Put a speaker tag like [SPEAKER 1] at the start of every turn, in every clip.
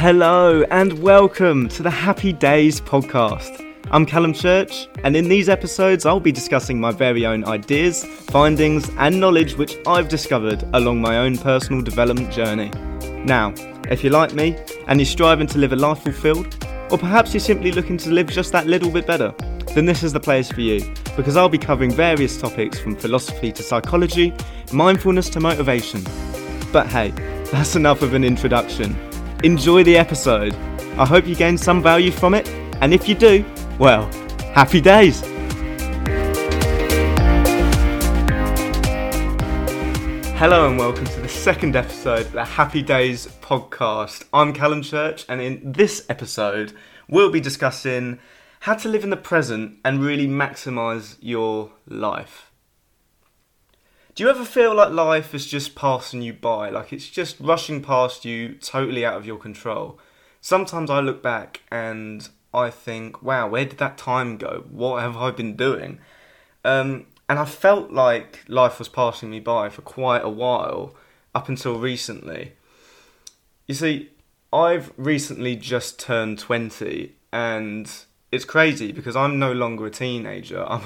[SPEAKER 1] Hello and welcome to the Happy Days podcast. I'm Callum Church, and in these episodes, I'll be discussing my very own ideas, findings, and knowledge which I've discovered along my own personal development journey. Now, if you're like me and you're striving to live a life fulfilled, or perhaps you're simply looking to live just that little bit better, then this is the place for you because I'll be covering various topics from philosophy to psychology, mindfulness to motivation. But hey, that's enough of an introduction. Enjoy the episode. I hope you gain some value from it, and if you do, well, happy days! Hello and welcome to the second episode of the Happy Days podcast. I'm Callum Church, and in this episode, we'll be discussing how to live in the present and really maximize your life. Do you ever feel like life is just passing you by, like it's just rushing past you totally out of your control? Sometimes I look back and I think, wow, where did that time go? What have I been doing? Um, and I felt like life was passing me by for quite a while, up until recently. You see, I've recently just turned 20, and it's crazy because I'm no longer a teenager. I'm,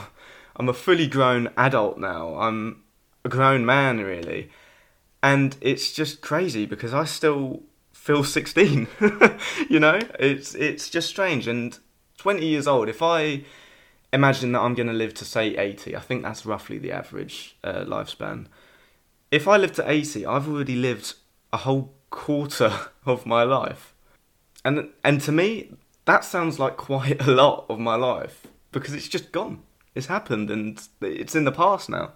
[SPEAKER 1] I'm a fully grown adult now. I'm a grown man, really. And it's just crazy because I still feel 16. you know, it's it's just strange. And 20 years old, if I imagine that I'm going to live to say 80, I think that's roughly the average uh, lifespan. If I live to 80, I've already lived a whole quarter of my life. And and to me, that sounds like quite a lot of my life because it's just gone. It's happened and it's in the past now.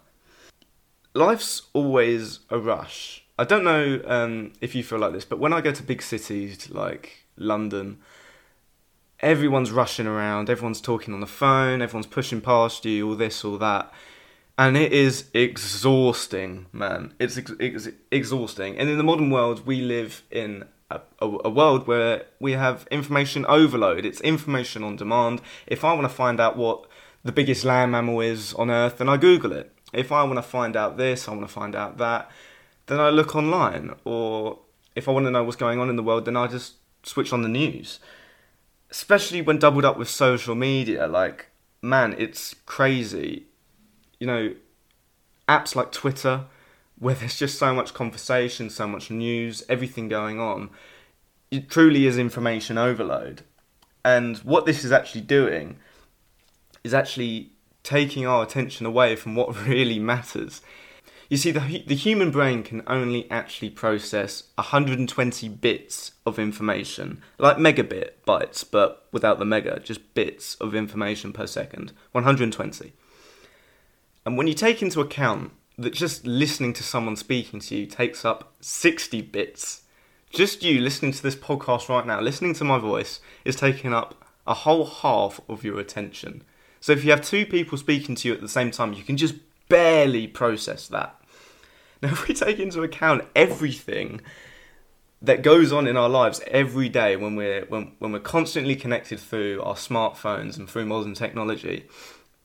[SPEAKER 1] Life's always a rush I don't know um, if you feel like this, but when I go to big cities like London, everyone's rushing around, everyone's talking on the phone, everyone's pushing past you, all this, all that. And it is exhausting, man. It's ex- ex- exhausting. And in the modern world, we live in a, a, a, world where we have information overload. It's information on demand. If I want to find out what the biggest land mammal is on Earth, then I Google it. If I want to find out this, I want to find out that then I look online, or if I want to know what's going on in the world, then I just switch on the news. Especially when doubled up with social media, like man, it's crazy. You know, apps like Twitter, where there's just so much conversation, so much news, everything going on. It truly is information overload. And what this is actually doing is actually taking our attention away from what really matters. You see, the, the human brain can only actually process 120 bits of information, like megabit bytes, but without the mega, just bits of information per second. 120. And when you take into account that just listening to someone speaking to you takes up 60 bits, just you listening to this podcast right now, listening to my voice, is taking up a whole half of your attention. So if you have two people speaking to you at the same time, you can just barely process that. Now, if we take into account everything that goes on in our lives every day when we're when, when we're constantly connected through our smartphones and through modern technology,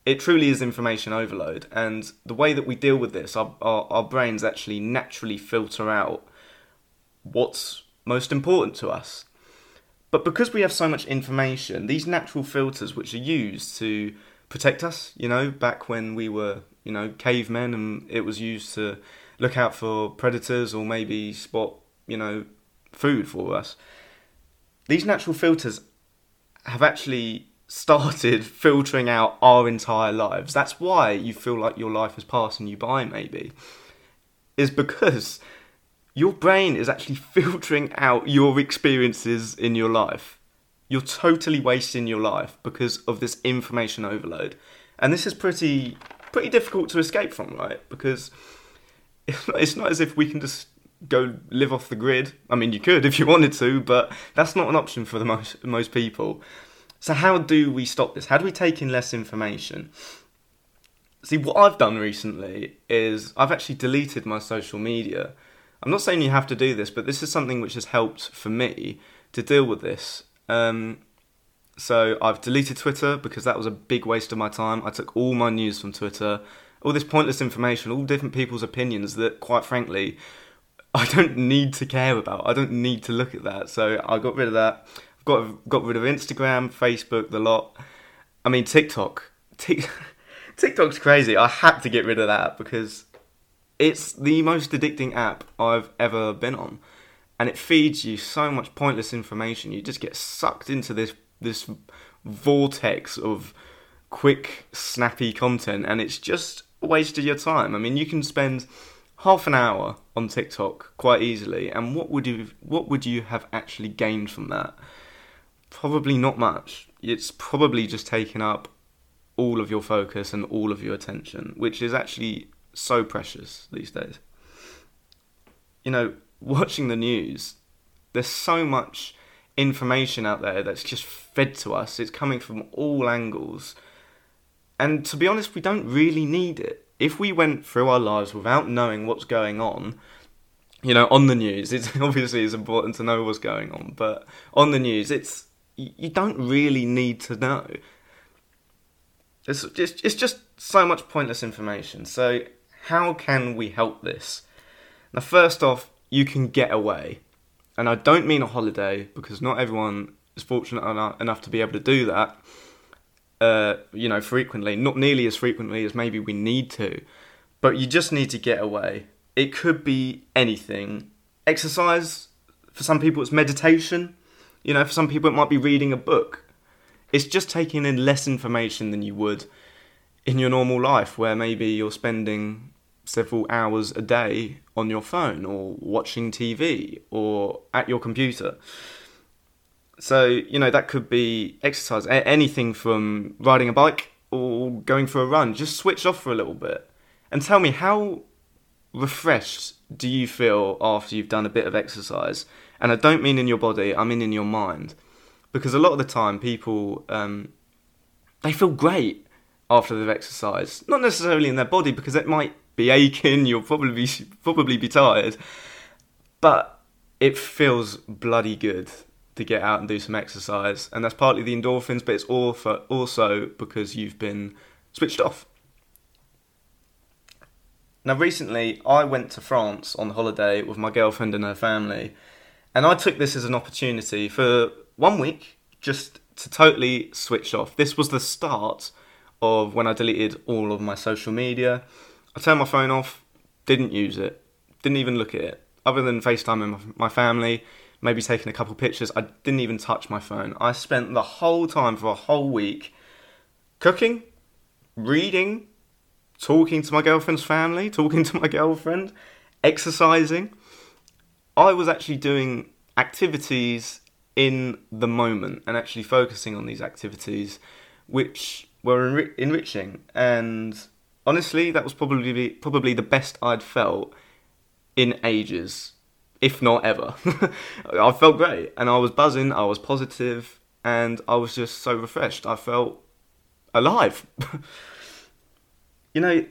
[SPEAKER 1] it truly is information overload. And the way that we deal with this, our, our, our brains actually naturally filter out what's most important to us. But because we have so much information, these natural filters, which are used to protect us, you know, back when we were, you know, cavemen and it was used to look out for predators or maybe spot, you know, food for us. These natural filters have actually started filtering out our entire lives. That's why you feel like your life is passing you by, maybe. Is because your brain is actually filtering out your experiences in your life. You're totally wasting your life because of this information overload. And this is pretty pretty difficult to escape from, right? Because it's not as if we can just go live off the grid. I mean, you could if you wanted to, but that's not an option for the most most people. So how do we stop this? How do we take in less information? See, what I've done recently is I've actually deleted my social media. I'm not saying you have to do this, but this is something which has helped for me to deal with this. Um, so I've deleted Twitter because that was a big waste of my time. I took all my news from Twitter all this pointless information, all different people's opinions that, quite frankly, I don't need to care about. I don't need to look at that. So I got rid of that. I've got got rid of Instagram, Facebook, the lot. I mean TikTok. TikTok's crazy. I had to get rid of that because it's the most addicting app I've ever been on. And it feeds you so much pointless information. You just get sucked into this this vortex of quick, snappy content and it's just a waste of your time. I mean, you can spend half an hour on TikTok quite easily, and what would you what would you have actually gained from that? Probably not much. It's probably just taken up all of your focus and all of your attention, which is actually so precious these days. You know, watching the news, there's so much information out there that's just fed to us. It's coming from all angles. And to be honest, we don't really need it if we went through our lives without knowing what's going on, you know, on the news, it's obviously it's important to know what's going on, but on the news, it's you don't really need to know. It's just it's just so much pointless information. So how can we help this? Now, first off, you can get away, and I don't mean a holiday because not everyone is fortunate enough to be able to do that uh, you know, frequently, not nearly as frequently as maybe we need to, but you just need to get away. It could be anything. Exercise, for some people, it's meditation. You know, for some people, it might be reading a book. It's just taking in less information than you would in your normal life, where maybe you're spending several hours a day on your phone or watching TV or at your computer. So, you know, that could be exercise, a- anything from riding a bike or going for a run. Just switch off for a little bit. And tell me, how refreshed do you feel after you've done a bit of exercise? And I don't mean in your body, I mean in your mind. Because a lot of the time, people, um, they feel great after they've exercised. Not necessarily in their body, because it might be aching, you'll probably be, probably be tired. But it feels bloody good to get out and do some exercise, and that's partly the endorphins, but it's also also because you've been switched off. Now, recently, I went to France on holiday with my girlfriend and her family, and I took this as an opportunity for one week just to totally switch off. This was the start of when I deleted all of my social media. I turned my phone off, didn't use it, didn't even look at it, other than FaceTime my family maybe taking a couple pictures. I didn't even touch my phone. I spent the whole time for a whole week cooking, reading, talking to my girlfriend's family, talking to my girlfriend, exercising. I was actually doing activities in the moment and actually focusing on these activities which were enri- enriching and honestly that was probably probably the best I'd felt in ages if not ever. I felt great and I was buzzing, I was positive, and I was just so refreshed. I felt alive. you know,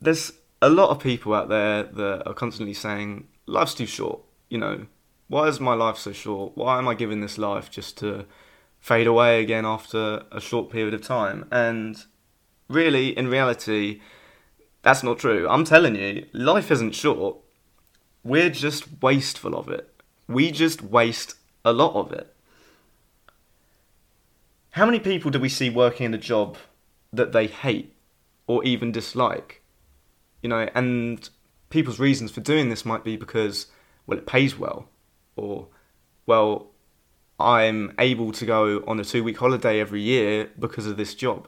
[SPEAKER 1] there's a lot of people out there that are constantly saying, life's too short. You know, why is my life so short? Why am I giving this life just to fade away again after a short period of time? And really, in reality, that's not true. I'm telling you, life isn't short we're just wasteful of it. We just waste a lot of it. How many people do we see working in a job that they hate or even dislike? You know, and people's reasons for doing this might be because, well, it pays well, or, well, I'm able to go on a two week holiday every year because of this job.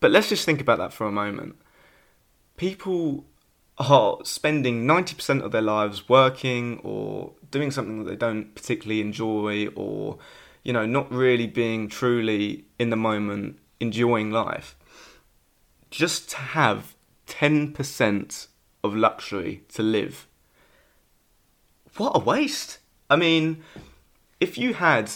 [SPEAKER 1] But let's just think about that for a moment. People are spending 90% of their lives working or doing something that they don't particularly enjoy or you know not really being truly in the moment enjoying life just to have 10% of luxury to live what a waste i mean if you had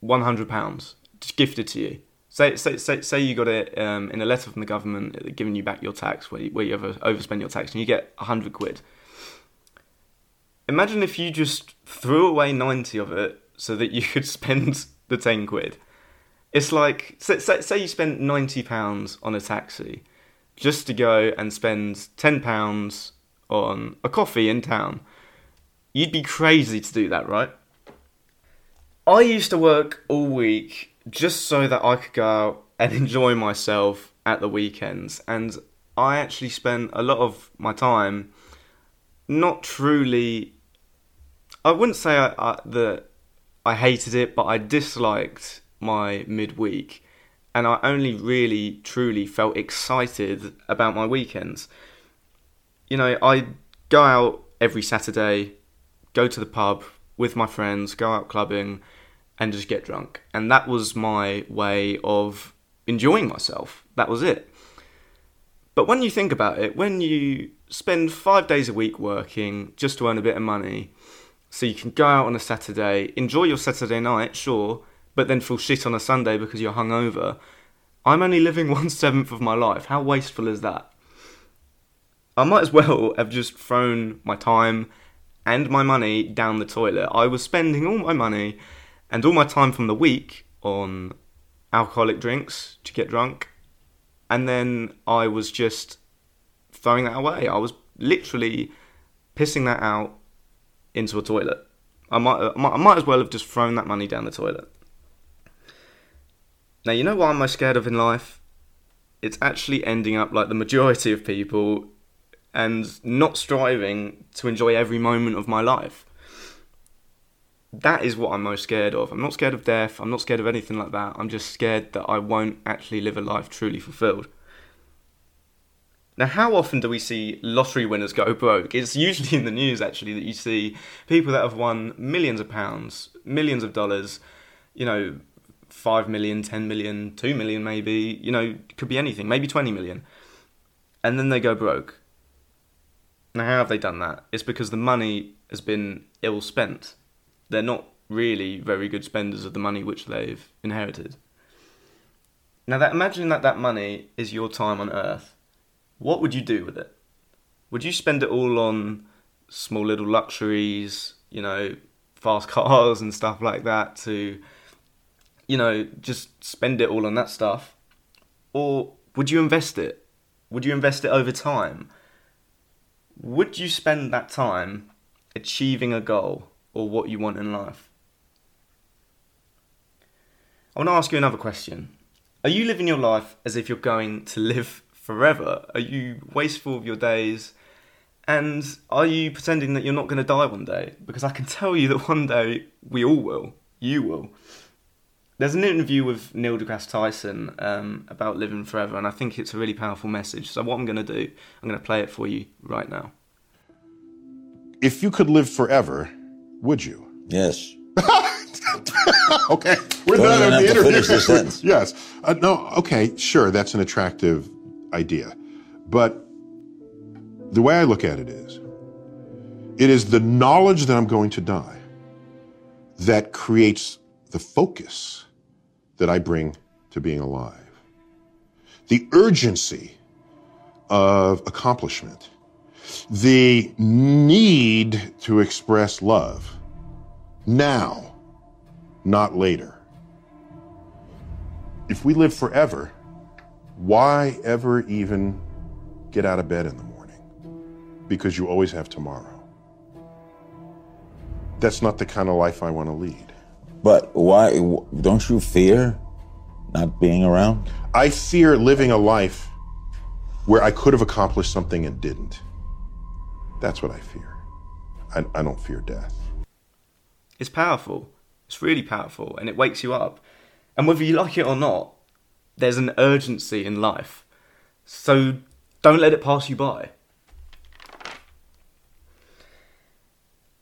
[SPEAKER 1] 100 pounds gifted to you Say, say, say, say you got it um, in a letter from the government giving you back your tax, where you, where you ever overspend your tax, and you get 100 quid. Imagine if you just threw away 90 of it so that you could spend the 10 quid. It's like, say, say, say you spent £90 on a taxi just to go and spend £10 on a coffee in town. You'd be crazy to do that, right? I used to work all week just so that I could go out and enjoy myself at the weekends. And I actually spent a lot of my time not truly. I wouldn't say I, I, that I hated it, but I disliked my midweek. And I only really, truly felt excited about my weekends. You know, I go out every Saturday, go to the pub with my friends, go out clubbing, and just get drunk. And that was my way of enjoying myself. That was it. But when you think about it, when you spend five days a week working just to earn a bit of money, so you can go out on a Saturday, enjoy your Saturday night, sure, but then feel shit on a Sunday because you're hungover. I'm only living one seventh of my life. How wasteful is that? I might as well have just thrown my time and my money down the toilet. I was spending all my money and all my time from the week on alcoholic drinks to get drunk, and then I was just throwing that away. I was literally pissing that out into a toilet. I might, I might, as well have just thrown that money down the toilet. Now, you know what I'm most scared of in life? It's actually ending up like the majority of people and not striving to enjoy every moment of my life. That is what I'm most scared of. I'm not scared of death, I'm not scared of anything like that. I'm just scared that I won't actually live a life truly fulfilled. Now, how often do we see lottery winners go broke? It's usually in the news, actually, that you see people that have won millions of pounds, millions of dollars, you know, 5 million, 10 million, 2 million maybe, you know, could be anything, maybe 20 million. And then they go broke. Now, how have they done that? It's because the money has been ill spent. They're not really very good spenders of the money which they've inherited. Now, that imagine that that money is your time on Earth. What would you do with it? Would you spend it all on small little luxuries, you know, fast cars and stuff like that to, you know, just spend it all on that stuff? Or would you invest it? Would you invest it over time? Would you spend that time achieving a goal or what you want in life? I want to ask you another question. Are you living your life as if you're going to live forever? Are you wasteful of your days? And are you pretending that you're not going to die one day? Because I can tell you that one day we all will. You will. There's an interview with Neil deGrasse Tyson um, about living forever, and I think it's a really powerful message. So, what I'm going to do, I'm going to play it for you right now.
[SPEAKER 2] If you could live forever, would you?
[SPEAKER 3] Yes.
[SPEAKER 2] okay, we're
[SPEAKER 3] Don't
[SPEAKER 2] done with the
[SPEAKER 3] to finish sentence.
[SPEAKER 2] yes. Uh, no. Okay. Sure. That's an attractive idea, but the way I look at it is, it is the knowledge that I'm going to die that creates the focus that I bring to being alive. The urgency of accomplishment, the need to express love now, not later. If we live forever, why ever even get out of bed in the morning? Because you always have tomorrow. That's not the kind of life I want to lead.
[SPEAKER 3] But why don't you fear not being around?
[SPEAKER 2] I fear living a life where I could have accomplished something and didn't. That's what I fear. I, I don't fear death.
[SPEAKER 1] It's powerful. It's really powerful, and it wakes you up. And whether you like it or not, there's an urgency in life. So don't let it pass you by.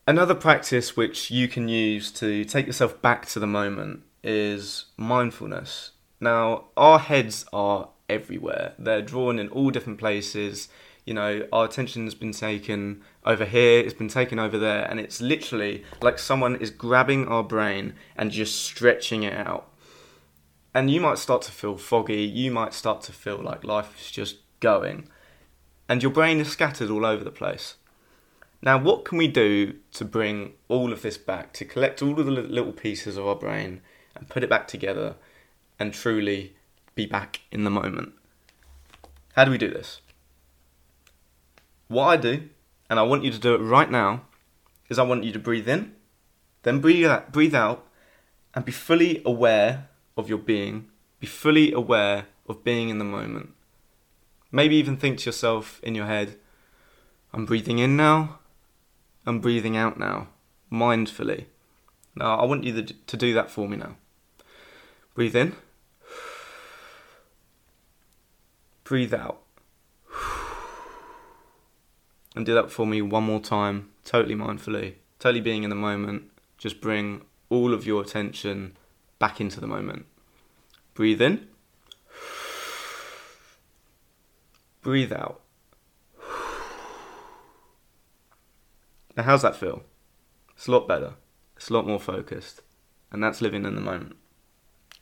[SPEAKER 1] Another practice which you can use to take yourself back to the moment is mindfulness. Now, our heads are everywhere. They're drawn in all different places. You know, our attention has been taken over here, it's been taken over there, and it's literally like someone is grabbing our brain and just stretching it out. And you might start to feel foggy, you might start to feel like life is just going, and your brain is scattered all over the place. Now, what can we do to bring all of this back, to collect all of the little pieces of our brain and put it back together and truly be back in the moment? How do we do this? What I do, and I want you to do it right now, is I want you to breathe in, then breathe out, breathe out, and be fully aware of your being. Be fully aware of being in the moment. Maybe even think to yourself in your head, I'm breathing in now, I'm breathing out now, mindfully. Now, I want you to do that for me now. Breathe in, breathe out. And do that for me one more time, totally mindfully, totally being in the moment. Just bring all of your attention back into the moment. Breathe in. Breathe out. Now, how's that feel? It's a lot better. It's a lot more focused. And that's living in the moment.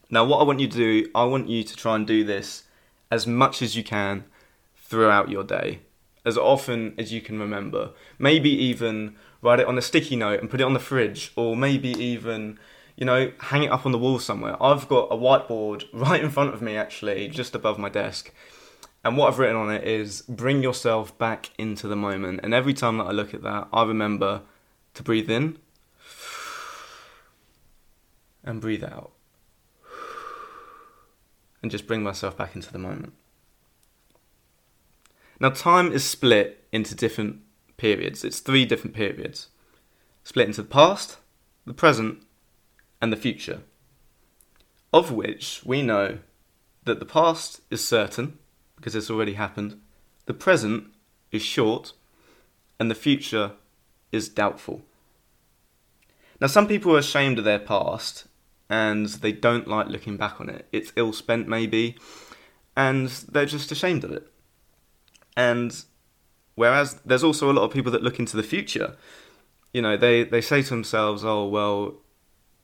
[SPEAKER 1] Now, what I want you to do, I want you to try and do this as much as you can throughout your day, as often as you can remember. Maybe even write it on a sticky note and put it on the fridge, or maybe even, you know, hang it up on the wall somewhere. I've got a whiteboard right in front of me, actually, just above my desk. And what I've written on it is bring yourself back into the moment. And every time that I look at that, I remember to breathe in and breathe out. And just bring myself back into the moment. Now, time is split into different periods. It's three different periods split into the past, the present, and the future. Of which we know that the past is certain, because it's already happened, the present is short, and the future is doubtful. Now, some people are ashamed of their past and they don't like looking back on it. It's ill spent, maybe, and they're just ashamed of it. And whereas there's also a lot of people that look into the future, you know, they, they say to themselves, oh, well,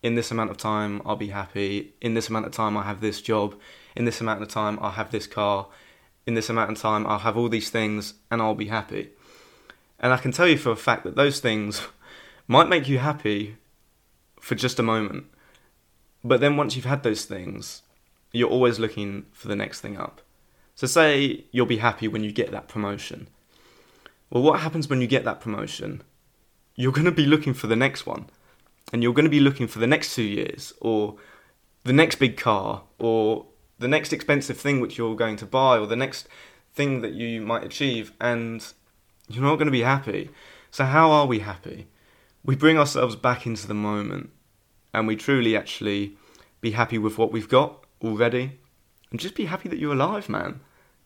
[SPEAKER 1] in this amount of time, I'll be happy. In this amount of time, I'll have this job. In this amount of time, I'll have this car. In this amount of time, I'll have all these things and I'll be happy. And I can tell you for a fact that those things might make you happy for just a moment. But then once you've had those things, you're always looking for the next thing up. So, say you'll be happy when you get that promotion. Well, what happens when you get that promotion? You're going to be looking for the next one. And you're going to be looking for the next two years, or the next big car, or the next expensive thing which you're going to buy, or the next thing that you might achieve. And you're not going to be happy. So, how are we happy? We bring ourselves back into the moment and we truly actually be happy with what we've got already and just be happy that you're alive, man.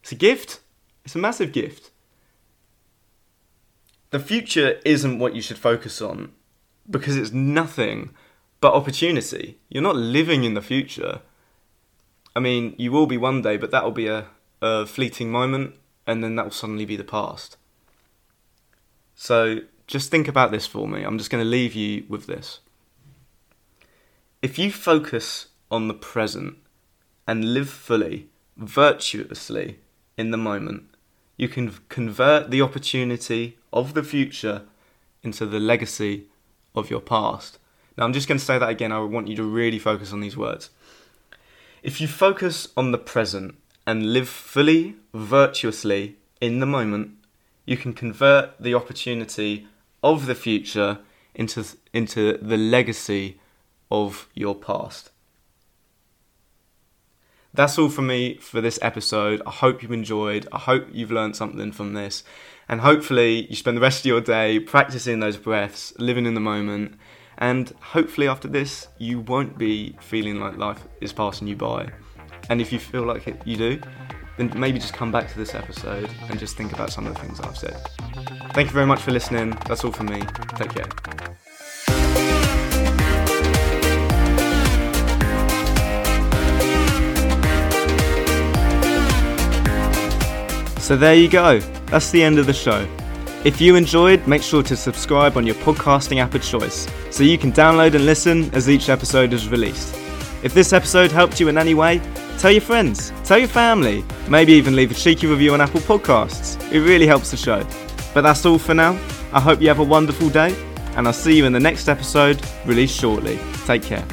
[SPEAKER 1] It's a gift, it's a massive gift. The future isn't what you should focus on because it's nothing but opportunity. You're not living in the future. I mean, you will be one day, but that'll be a, a fleeting moment and then that will suddenly be the past. So just think about this for me. I'm just going to leave you with this. If you focus on the present and live fully, virtuously in the moment, you can convert the opportunity of the future into the legacy of your past. Now, I'm just going to say that again. I want you to really focus on these words. If you focus on the present and live fully, virtuously in the moment, you can convert the opportunity of the future into, into the legacy of your past. That's all for me for this episode. I hope you've enjoyed. I hope you've learned something from this. And hopefully, you spend the rest of your day practicing those breaths, living in the moment. And hopefully, after this, you won't be feeling like life is passing you by. And if you feel like it, you do, then maybe just come back to this episode and just think about some of the things I've said. Thank you very much for listening. That's all from me. Take care. So there you go. That's the end of the show. If you enjoyed, make sure to subscribe on your podcasting app of choice so you can download and listen as each episode is released. If this episode helped you in any way, tell your friends, tell your family, maybe even leave a cheeky review on Apple Podcasts. It really helps the show. But that's all for now. I hope you have a wonderful day, and I'll see you in the next episode, released shortly. Take care.